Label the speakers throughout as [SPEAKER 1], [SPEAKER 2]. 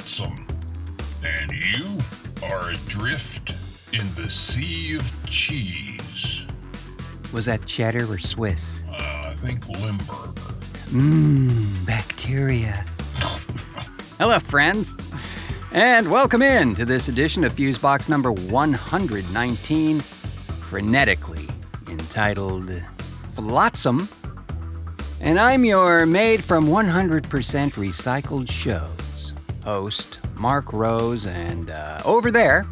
[SPEAKER 1] 19, Flotsam, and you are adrift in the sea of cheese.
[SPEAKER 2] Was that cheddar or Swiss?
[SPEAKER 1] Uh, I think Limburger.
[SPEAKER 2] Mmm, bacteria. Hello, friends, and welcome in to this edition of Fusebox number 119, frenetically entitled Flotsam. And I'm your made from 100% recycled shows host, Marc Rose, and uh, over there,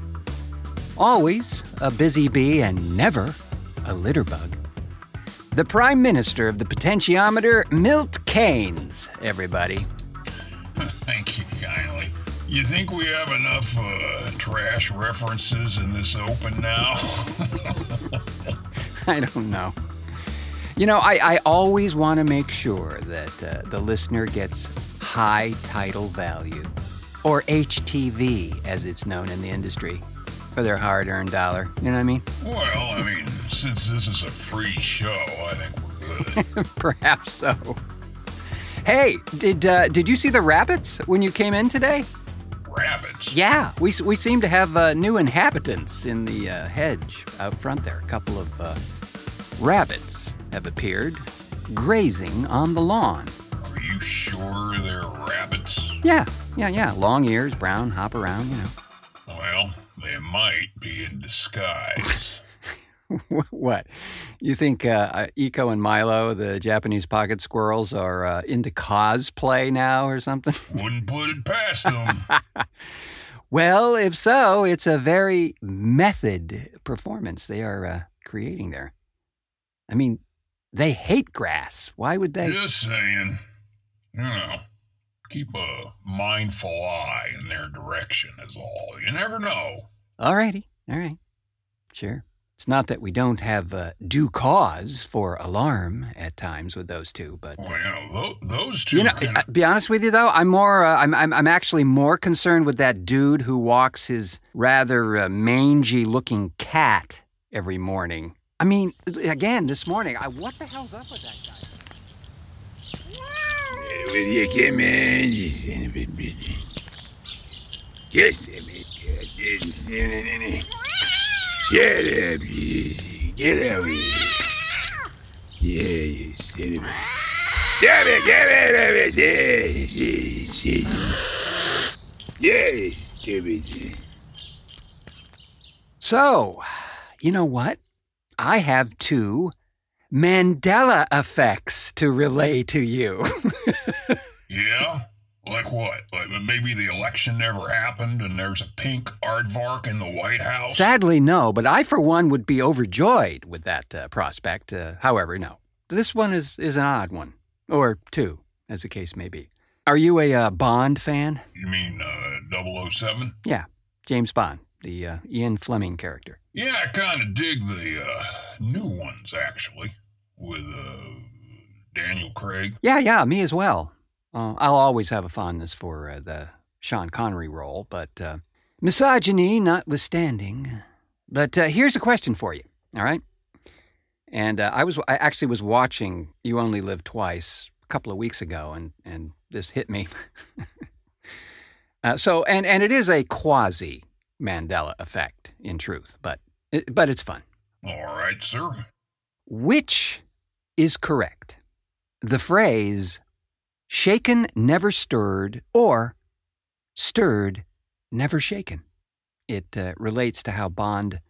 [SPEAKER 2] always a busy bee and never a litter bug. The Prime Minister of the Potentiometer, Milt Kanes, everybody.
[SPEAKER 1] Thank you kindly. You think we have enough uh, trash references in this open now?
[SPEAKER 2] I don't know. You know, I, I always want to make sure that uh, the listener gets high title value, or HTV as it's known in the industry, for their hard earned dollar. You know what I mean?
[SPEAKER 1] well, I mean, since this is a free show, I think we're good.
[SPEAKER 2] Perhaps so. Hey, did uh, did you see the rabbits when you came in today?
[SPEAKER 1] Rabbits?
[SPEAKER 2] Yeah, we, we seem to have uh, new inhabitants in the uh, hedge out front there. A couple of uh, rabbits have appeared, grazing on the lawn.
[SPEAKER 1] Are you sure they're rabbits?
[SPEAKER 2] Yeah, yeah, yeah. Long ears, brown, hop around, you know.
[SPEAKER 1] Well, they might be in disguise.
[SPEAKER 2] what? You think uh, uh, Eco and Milo, the Japanese pocket squirrels, are uh, into cosplay now or something?
[SPEAKER 1] Wouldn't put it past them.
[SPEAKER 2] well, if so, it's a very method performance they are uh, creating there. I mean, they hate grass. Why would they?
[SPEAKER 1] Just saying. You know, keep a mindful eye in their direction, is all. You never know.
[SPEAKER 2] All righty. All right. Sure. It's not that we don't have uh, due cause for alarm at times with those two, but
[SPEAKER 1] Well, you know, tho- those two.
[SPEAKER 2] you know,
[SPEAKER 1] kinda-
[SPEAKER 2] uh, be honest with you though, I'm more, uh, I'm, I'm, I'm actually more concerned with that dude who walks his rather uh, mangy-looking cat every morning. I mean, again, this morning, I, what the hell's up with that guy?
[SPEAKER 3] Yes, up. Get out. Yeah, you. Stop it! Get out of it! Yeah, yeah. Yeah, stupid.
[SPEAKER 2] So, you know what? I have two Mandela effects to relay to you.
[SPEAKER 1] yeah? Like what? Like maybe the election never happened and there's a pink aardvark in the White House?
[SPEAKER 2] Sadly, no, but I, for one, would be overjoyed with that uh, prospect. Uh, however, no. This one is, is an odd one, or two, as the case may be. Are you a uh, Bond fan?
[SPEAKER 1] you mean uh, 007?
[SPEAKER 2] Yeah, James Bond, the uh, Ian Fleming character.
[SPEAKER 1] Yeah, I kind of dig the uh, new ones, actually, with uh, Daniel Craig.
[SPEAKER 2] Yeah, yeah, me as well. Uh, I'll always have a fondness for uh, the Sean Connery role, but uh, misogyny notwithstanding. But uh, here's a question for you, all right? And uh, I was I actually was watching You Only Live Twice a couple of weeks ago, and and this hit me. uh, so and and it is a quasi Mandela effect in truth, but but it's fun.
[SPEAKER 1] All right, sir.
[SPEAKER 2] Which is correct? The phrase shaken, never stirred, or stirred, never shaken. It uh, relates to how Bond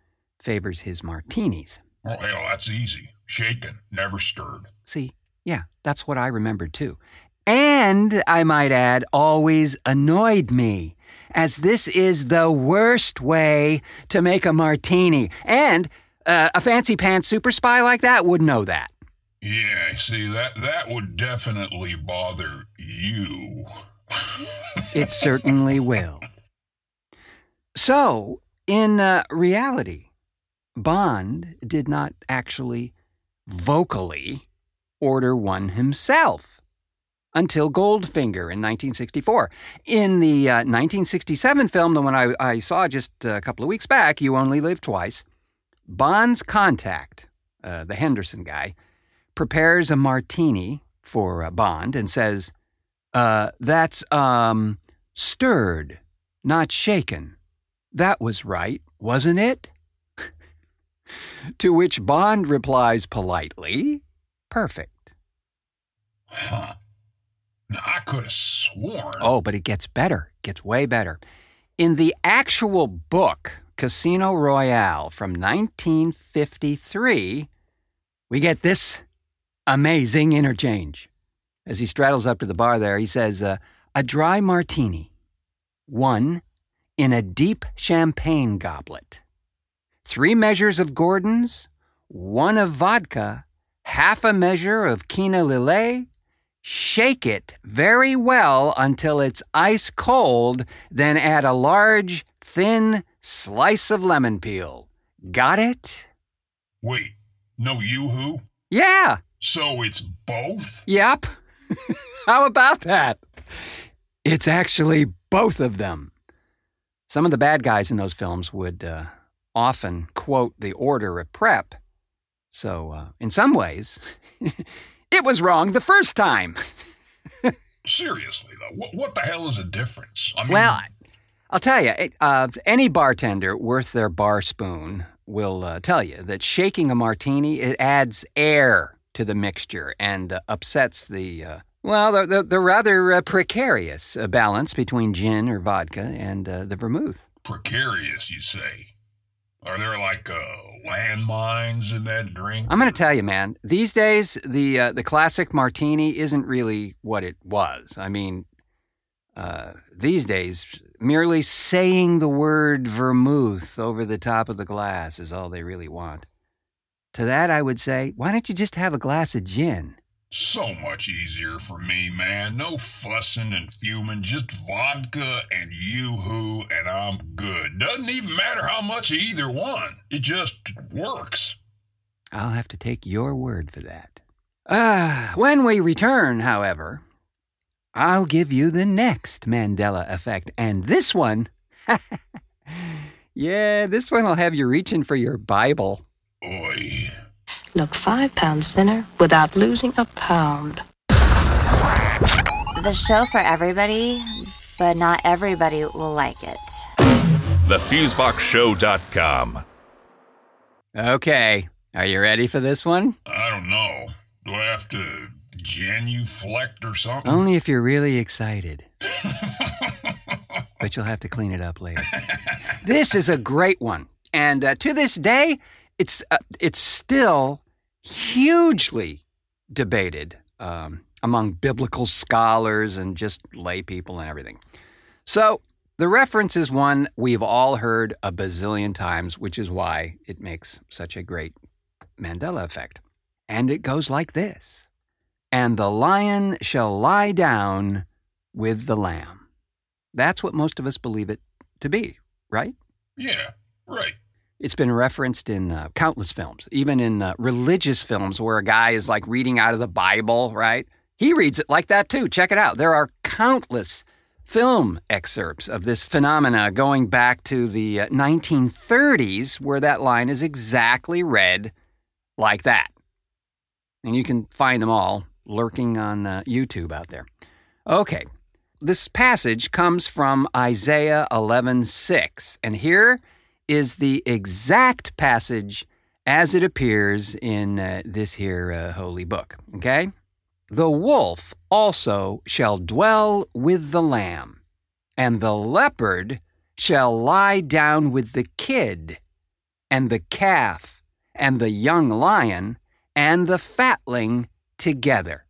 [SPEAKER 2] favors his martinis.
[SPEAKER 1] Oh, hell, that's easy. Shaken, never stirred.
[SPEAKER 2] See, yeah, that's what I remembered too. And I might add, always annoyed me, as this is the worst way to make a martini. And uh, a fancy pants super spy like that would know that.
[SPEAKER 1] Yeah, see, that, that would definitely bother you.
[SPEAKER 2] It certainly will. So, in uh, reality, Bond did not actually vocally order one himself until Goldfinger in 1964. In the uh, 1967 film, the one I, I saw just a couple of weeks back, You Only Live Twice, Bond's contact, uh, the Henderson guy, prepares a martini for uh, Bond and says, Uh, that's, um, stirred, not shaken. That was right, wasn't it? to which Bond replies politely, Perfect.
[SPEAKER 1] Huh. Now, I could have sworn.
[SPEAKER 2] Oh, but it gets better, gets way better. In the actual book, Casino Royale from 1953, we get this amazing interchange. As he straddles up to the bar there, he says, uh, A dry martini, one in a deep champagne goblet, three measures of Gordon's, one of vodka, half a measure of Kina Lillet, Shake it very well until it's ice cold, then add a large, thin slice of lemon peel. Got it?
[SPEAKER 1] Wait, no Yoo-hoo?
[SPEAKER 2] Yeah.
[SPEAKER 1] So it's both?
[SPEAKER 2] Yep. How about that? It's actually both of them. Some of the bad guys in those films would uh, often quote the order of prep. So, uh, in some ways, it was wrong the first time.
[SPEAKER 1] Seriously, though, what, what the hell is the difference? I mean,
[SPEAKER 2] Well, I'll tell you, uh, any bartender worth their bar spoon will uh, tell you that shaking a martini it adds air to the mixture and uh, upsets the uh, well, the, the, the rather uh, precarious uh, balance between gin or vodka and uh, the vermouth.
[SPEAKER 1] precarious, you say? Are there like uh, landmines in that drink?
[SPEAKER 2] I'm going to tell you, man. These days, the uh, the classic martini isn't really what it was. I mean, uh, these days, merely saying the word vermouth over the top of the glass is all they really want. To that, I would say, why don't you just have a glass of gin?
[SPEAKER 1] So much easier for me, man. No fussing and fuming, just vodka and yoo-hoo, and I'm good. Doesn't even matter how much of either one. It just works.
[SPEAKER 2] I'll have to take your word for that. Ah, when we return, however, I'll give you the next Mandela effect. And this one, yeah, this one will have you reaching for your Bible.
[SPEAKER 1] Oi.
[SPEAKER 4] Look five pounds thinner without losing a pound.
[SPEAKER 5] The show for everybody, but not everybody will like it.
[SPEAKER 6] TheFuseboxShow.com.
[SPEAKER 2] Okay, are you ready for this one?
[SPEAKER 1] I don't know. Do I have to genuflect or something?
[SPEAKER 2] Only if you're really excited. but you'll have to clean it up later. This is a great one. And uh, to this day, it's, uh, it's still hugely debated um, among biblical scholars and just lay people and everything. So, the reference is one we've all heard a bazillion times, which is why it makes such a great Mandela effect. And it goes like this And the lion shall lie down with the lamb. That's what most of us believe it to be, right?
[SPEAKER 1] Yeah, right.
[SPEAKER 2] It's been referenced in uh, countless films, even in uh, religious films where a guy is like reading out of the Bible, right? He reads it like that too. Check it out. There are countless film excerpts of this phenomena going back to the uh, 1930s where that line is exactly read like that. And you can find them all lurking on uh, YouTube out there. Okay. This passage comes from Isaiah 11:6, and here is the exact passage as it appears in uh, this here uh, holy book. Okay? The wolf also shall dwell with the lamb, and the leopard shall lie down with the kid, and the calf, and the young lion, and the fatling together,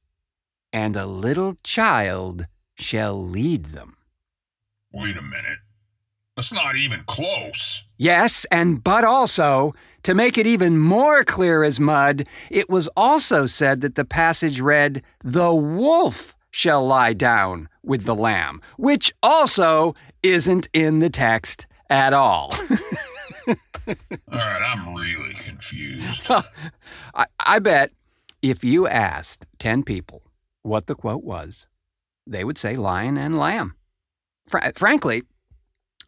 [SPEAKER 2] and a little child shall lead them.
[SPEAKER 1] Wait a minute. That's not even close.
[SPEAKER 2] Yes, and but also, to make it even more clear as mud, it was also said that the passage read, The wolf shall lie down with the lamb, which also isn't in the text at all.
[SPEAKER 1] All right, I'm really confused.
[SPEAKER 2] I, I bet if you asked 10 people what the quote was, they would say lion and lamb. Fr- frankly,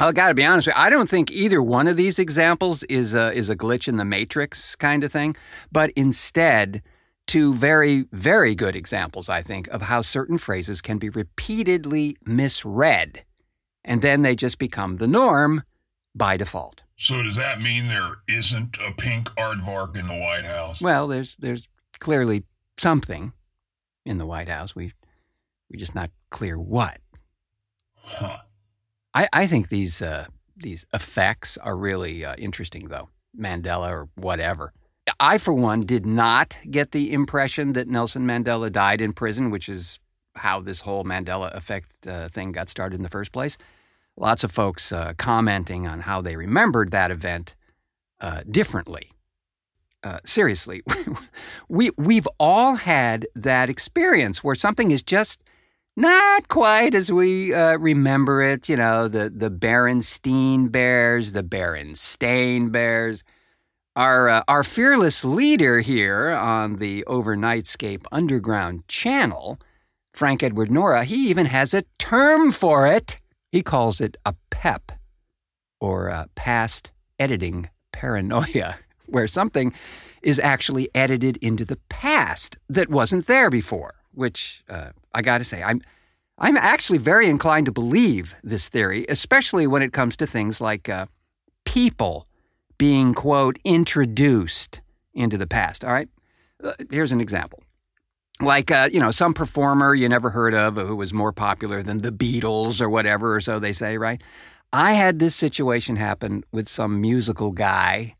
[SPEAKER 2] I got to be honest with you. I don't think either one of these examples is a, is a glitch in the matrix kind of thing, but instead, two very, very good examples, I think, of how certain phrases can be repeatedly misread, and then they just become the norm by default.
[SPEAKER 1] So does that mean there isn't a pink aardvark in the White House?
[SPEAKER 2] Well, there's there's clearly something in the White House. We we're just not clear what.
[SPEAKER 1] Huh.
[SPEAKER 2] I, I think these uh, these effects are really uh, interesting, though Mandela or whatever. I, for one, did not get the impression that Nelson Mandela died in prison, which is how this whole Mandela effect uh, thing got started in the first place. Lots of folks uh, commenting on how they remembered that event uh, differently. Uh, seriously, we we've all had that experience where something is just not quite as we uh, remember it. You know, the the Berenstain Bears, the Berenstain Bears. Our uh, our fearless leader here on the Overnightscape Underground channel, Frank Edward Nora, he even has a term for it. He calls it a PEP, or uh, past editing paranoia, where something is actually edited into the past that wasn't there before. Which uh, I got to say, I'm I'm actually very inclined to believe this theory, especially when it comes to things like uh, people being quote introduced into the past. All right, uh, here's an example. Like, uh, you know, some performer you never heard of who was more popular than the Beatles or whatever, or so they say, right? I had this situation happen with some musical guy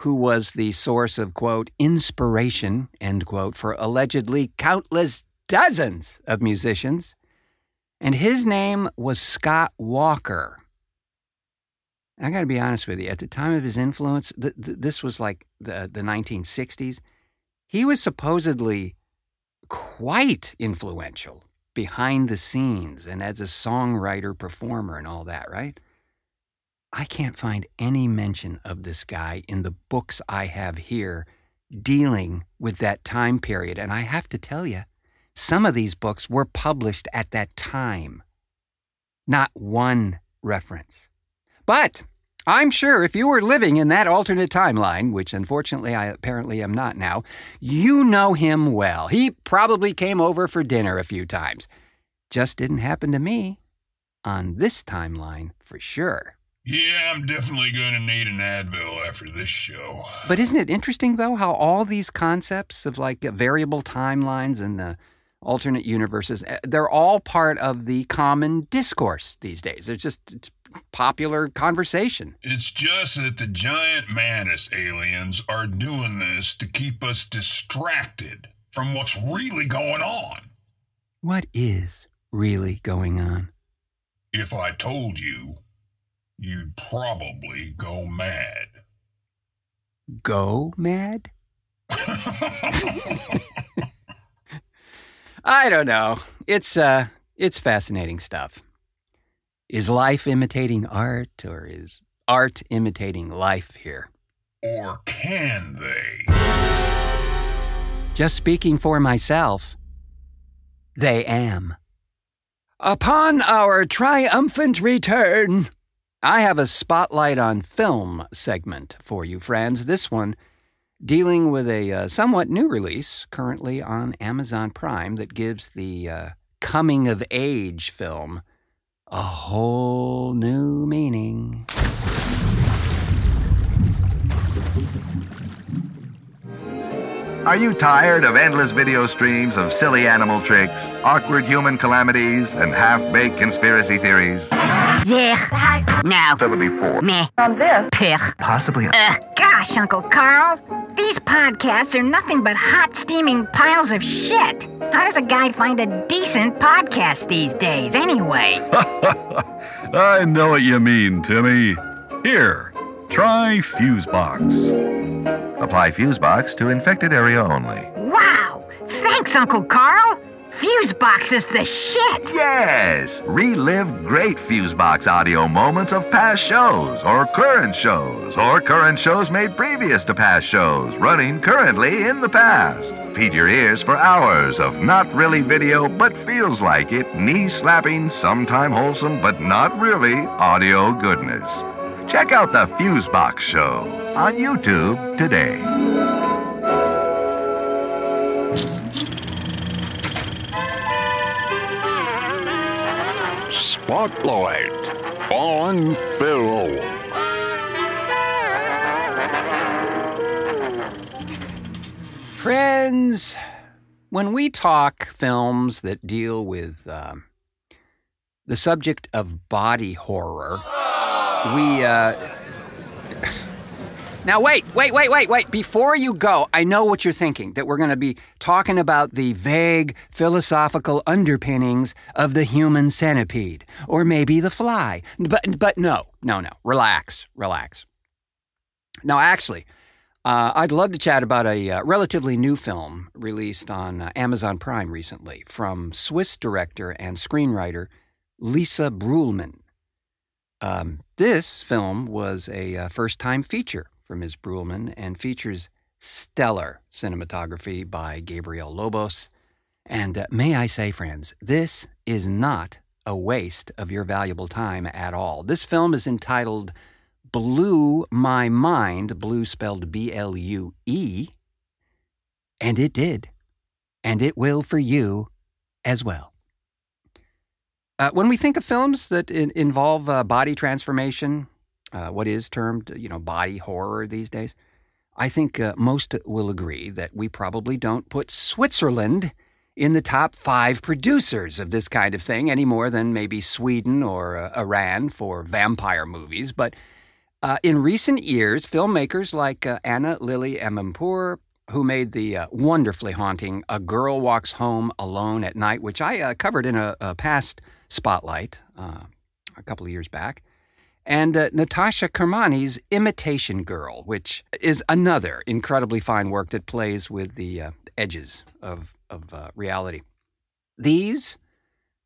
[SPEAKER 2] who was the source of, quote, inspiration, end quote, for allegedly countless dozens of musicians. And his name was Scott Walker. I got to be honest with you. At the time of his influence, th- th- this was like the, the 1960s. He was supposedly quite influential behind the scenes and as a songwriter, performer, and all that, right? I can't find any mention of this guy in the books I have here dealing with that time period. And I have to tell you, some of these books were published at that time. Not one reference. But I'm sure if you were living in that alternate timeline, which unfortunately I apparently am not now, you know him well. He probably came over for dinner a few times. Just didn't happen to me. On this timeline, for sure.
[SPEAKER 1] Yeah, I'm definitely going to need an Advil after this show.
[SPEAKER 2] But isn't it interesting, though, how all these concepts of like variable timelines and the alternate universes, eh, they're all part of the common discourse these days. It's just it's popular conversation.
[SPEAKER 1] It's just that the giant Mantis aliens are doing this to keep us distracted from what's really going on.
[SPEAKER 2] What is really going on?
[SPEAKER 1] If I told you, you'd probably go mad.
[SPEAKER 2] Go mad? I don't know. It's uh it's fascinating stuff. Is life imitating art or is art imitating life here?
[SPEAKER 1] or can they?
[SPEAKER 2] Just speaking for myself, they am. Upon our triumphant return, I have a spotlight on film segment for you, friends. This one dealing with a uh, somewhat new release currently on Amazon Prime that gives the uh, coming of age film a whole new meaning.
[SPEAKER 6] Are you tired of endless video streams of silly animal tricks, awkward human calamities, and half baked conspiracy theories?
[SPEAKER 7] Yeah. No.
[SPEAKER 6] 74.
[SPEAKER 7] Meh. On this. Pick.
[SPEAKER 6] Possibly.
[SPEAKER 7] Ugh, gosh, Uncle Carl. These podcasts are nothing but hot, steaming piles of shit. How does a guy find a decent podcast these days, anyway?
[SPEAKER 8] I know what you mean, Timmy. Here, try Fusebox.
[SPEAKER 6] Apply Fusebox to infected area only.
[SPEAKER 7] Wow! Thanks, Uncle Carl. Fusebox is the shit.
[SPEAKER 6] Yes! Relive great Fusebox audio moments of past shows, or current shows, or current shows made previous to past shows, running currently in the past. Feed your ears for hours of not really video, but feels like it, knee slapping, sometime wholesome, but not really audio goodness. Check out the Fusebox Show on YouTube today.
[SPEAKER 8] Spotlight on film.
[SPEAKER 2] Friends, when we talk films that deal with um, the subject of body horror, we. Uh, now, wait, wait, wait, wait, wait. Before you go, I know what you're thinking that we're going to be talking about the vague philosophical underpinnings of the human centipede, or maybe the fly. But, but no, no, no. Relax, relax. Now, actually, uh, I'd love to chat about a uh, relatively new film released on uh, Amazon Prime recently from Swiss director and screenwriter Lisa Bruhlmann. Um, this film was a uh, first time feature for Ms. Bruhlmann and features stellar cinematography by Gabriel Lobos. And uh, may I say, friends, this is not a waste of your valuable time at all. This film is entitled blew my mind, blue spelled B L U E, and it did. And it will for you as well. Uh, when we think of films that in, involve uh, body transformation, uh, what is termed, you know, body horror these days, I think uh, most will agree that we probably don't put Switzerland in the top five producers of this kind of thing any more than maybe Sweden or uh, Iran for vampire movies. But uh, in recent years, filmmakers like uh, Ana Lily Amirpour, who made the wonderfully haunting A Girl Walks Home Alone at Night, which I covered in a, a, past spotlight a couple of years back, and uh, Natasha Kermani's Imitation Girl, which is another incredibly fine work that plays with the edges of, of reality. These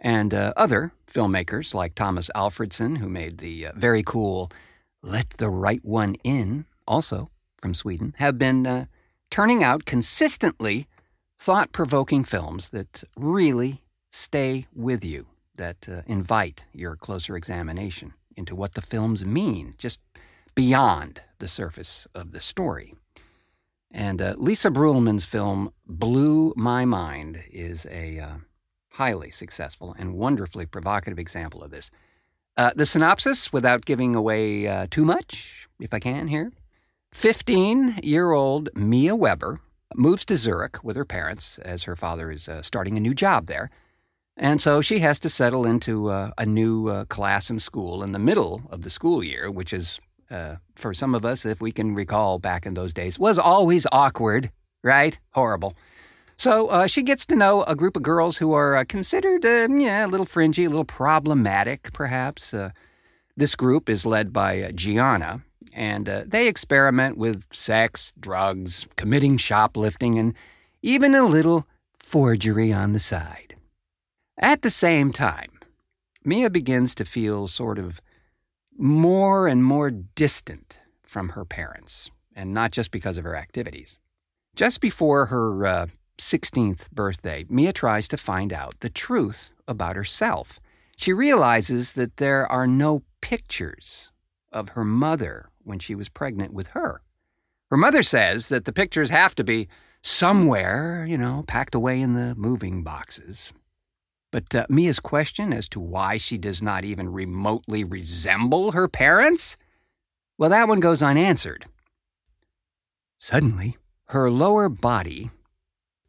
[SPEAKER 2] and other filmmakers like Tomas Alfredson, who made the very cool let the Right One In, also from Sweden, have been uh, turning out consistently thought provoking films that really stay with you, that uh, invite your closer examination into what the films mean, just beyond the surface of the story. And uh, Lisa Bruhlmann's film Blew My Mind is a uh, highly successful and wonderfully provocative example of this. Uh, the synopsis, without giving away uh, too much, if I can here 15 year old Mia Weber moves to Zurich with her parents as her father is uh, starting a new job there. And so she has to settle into uh, a new uh, class in school in the middle of the school year, which is, uh, for some of us, if we can recall back in those days, was always awkward, right? Horrible. So uh, she gets to know a group of girls who are uh, considered, uh, yeah, a little fringy, a little problematic, perhaps. Uh, this group is led by Gianna, and they experiment with sex, drugs, committing shoplifting, and even a little forgery on the side. At the same time, Mia begins to feel sort of more and more distant from her parents, and not just because of her activities. Just before her uh, 16th birthday, Mia tries to find out the truth about herself. She realizes that there are no pictures of her mother when she was pregnant with her. Her mother says that the pictures have to be somewhere, you know, packed away in the moving boxes. But uh, Mia's question as to why she does not even remotely resemble her parents? Well, that one goes unanswered. Suddenly, her lower body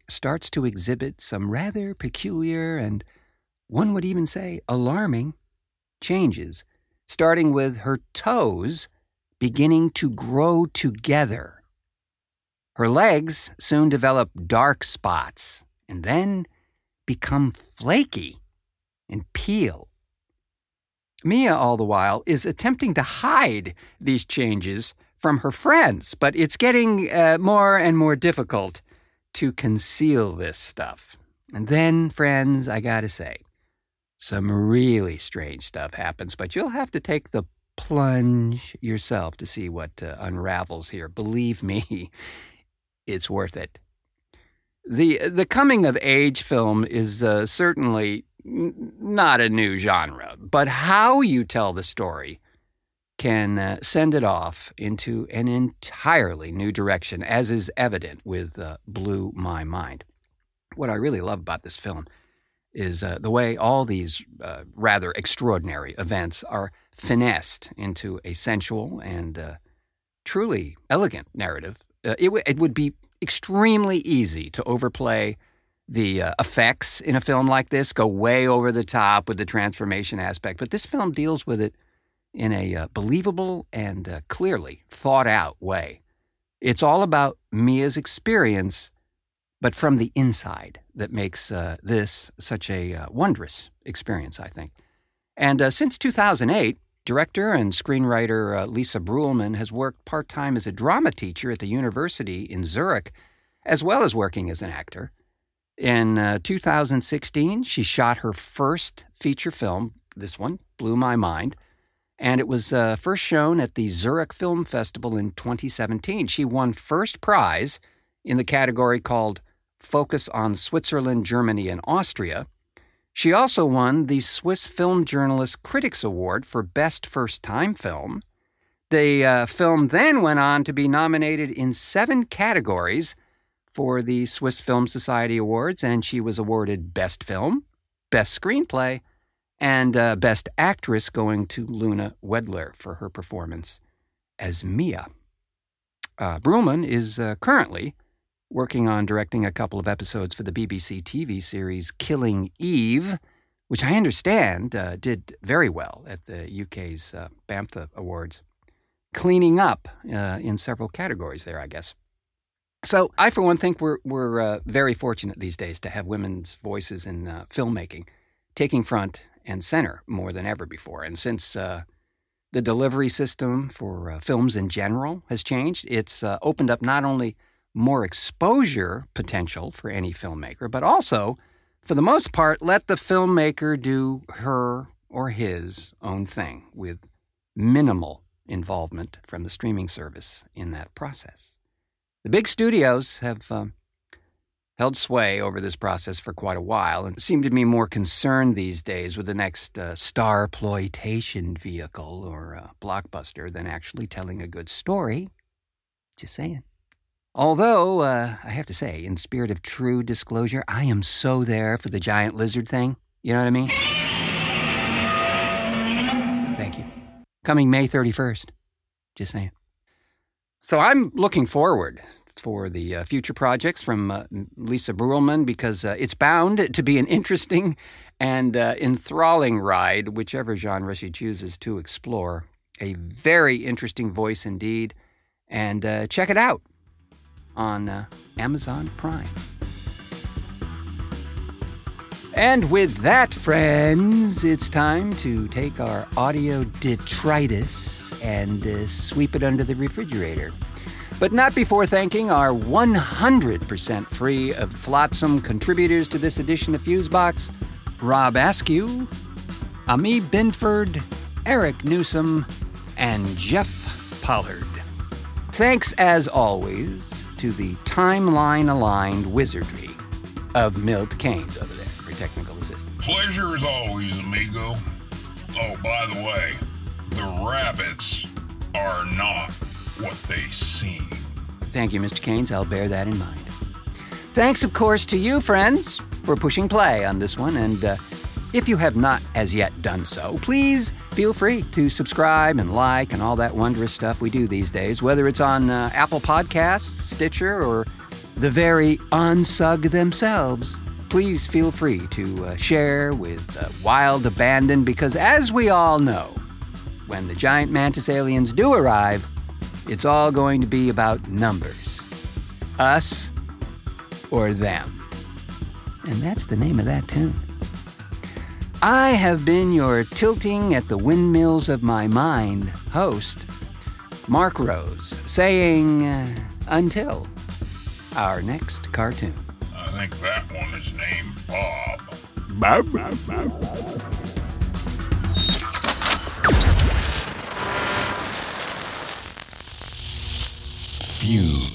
[SPEAKER 2] starts to exhibit some rather peculiar and, one would even say, alarming changes, starting with her toes beginning to grow together. Her legs soon develop dark spots and then become flaky and peel. Mia, all the while, is attempting to hide these changes from her friends, but it's getting uh, more and more difficult to conceal this stuff. And then, friends, I gotta say, some really strange stuff happens, but you'll have to take the plunge yourself to see what uh, unravels here. Believe me, it's worth it. The, the coming of age film is uh, certainly not a new genre, but how you tell the story can uh, send it off into an entirely new direction, as is evident with uh, Blew My Mind. What I really love about this film is uh, the way all these uh, rather extraordinary events are finessed into a sensual and uh, truly elegant narrative. Uh, it, w- it would be extremely easy to overplay the uh, effects in a film like this, go way over the top with the transformation aspect, but this film deals with it in a uh, believable and uh, clearly thought out way. It's all about Mia's experience, but from the inside that makes uh, this such a uh, wondrous experience, I think. And uh, since 2008, director and screenwriter uh, Lisa Bruhlmann has worked part time as a drama teacher at the university in Zurich, as well as working as an actor. In uh, 2016, she shot her first feature film. This one blew my mind. And it was uh, first shown at the Zurich Film Festival in 2017. She won first prize in the category called Focus on Switzerland, Germany, and Austria. She also won the Swiss Film Journalist Critics Award for Best First Time Film. The uh, film then went on to be nominated in seven categories for the Swiss Film Society Awards, and she was awarded Best Film, Best Screenplay, and uh, Best Actress going to Luna Wedler for her performance as Mia. Uh, is uh, currently working on directing a couple of episodes for the BBC TV series Killing Eve, which I understand uh, did very well at the UK's uh, Awards, cleaning up uh, in several categories there, I guess. So I, for one, think we're we're uh, very fortunate these days to have women's voices in uh, filmmaking taking front and center more than ever before. And since uh, the delivery system for films in general has changed, it's opened up not only more exposure potential for any filmmaker, but also, for the most part, let the filmmaker do her or his own thing with minimal involvement from the streaming service in that process. The big studios have um, held sway over this process for quite a while and seem to be more concerned these days with the next uh, star ploitation vehicle or uh, blockbuster than actually telling a good story. Just saying. Although, uh, I have to say, in spirit of true disclosure, I am so there for the giant lizard thing. You know what I mean? Thank you. Coming May 31st. Just saying. So I'm looking forward for the uh, future projects from uh, Lisa Bruhlmann because uh, it's bound to be an interesting and uh, enthralling ride, whichever genre she chooses to explore. A very interesting voice indeed. And uh, check it out on uh, Amazon Prime. And with that, friends, it's time to take our audio detritus and uh, sweep it under the refrigerator. But not before thanking our 100% free of flotsam contributors to this edition of Fusebox Rob Askew, Aimee Binford, Eric Newsome, and Jeff Pollard. Thanks, as always, to the timeline aligned wizardry of Milt Kanes over there for technical assistance.
[SPEAKER 1] Pleasure as always, amigo. Oh, by the way, the rabbits are not what they seem.
[SPEAKER 2] Thank you, Mr. Kanes. I'll bear that in mind. Thanks, of course, to you, friends, for pushing play on this one. And uh, if you have not as yet done so, please feel free to subscribe and like and all that wondrous stuff we do these days, whether it's on uh, Apple Podcasts, Stitcher, or the very unsug themselves. Please feel free to uh, share with uh, wild abandon because, as we all know, when the giant mantis aliens do arrive, it's all going to be about numbers us or them. And that's the name of that tune. I have been your tilting at the windmills of my mind host, Marc Rose, saying uh, until our next cartoon.
[SPEAKER 1] I think that one is named Bob.
[SPEAKER 3] Bob, Bob, Bob.
[SPEAKER 8] Fuse Box.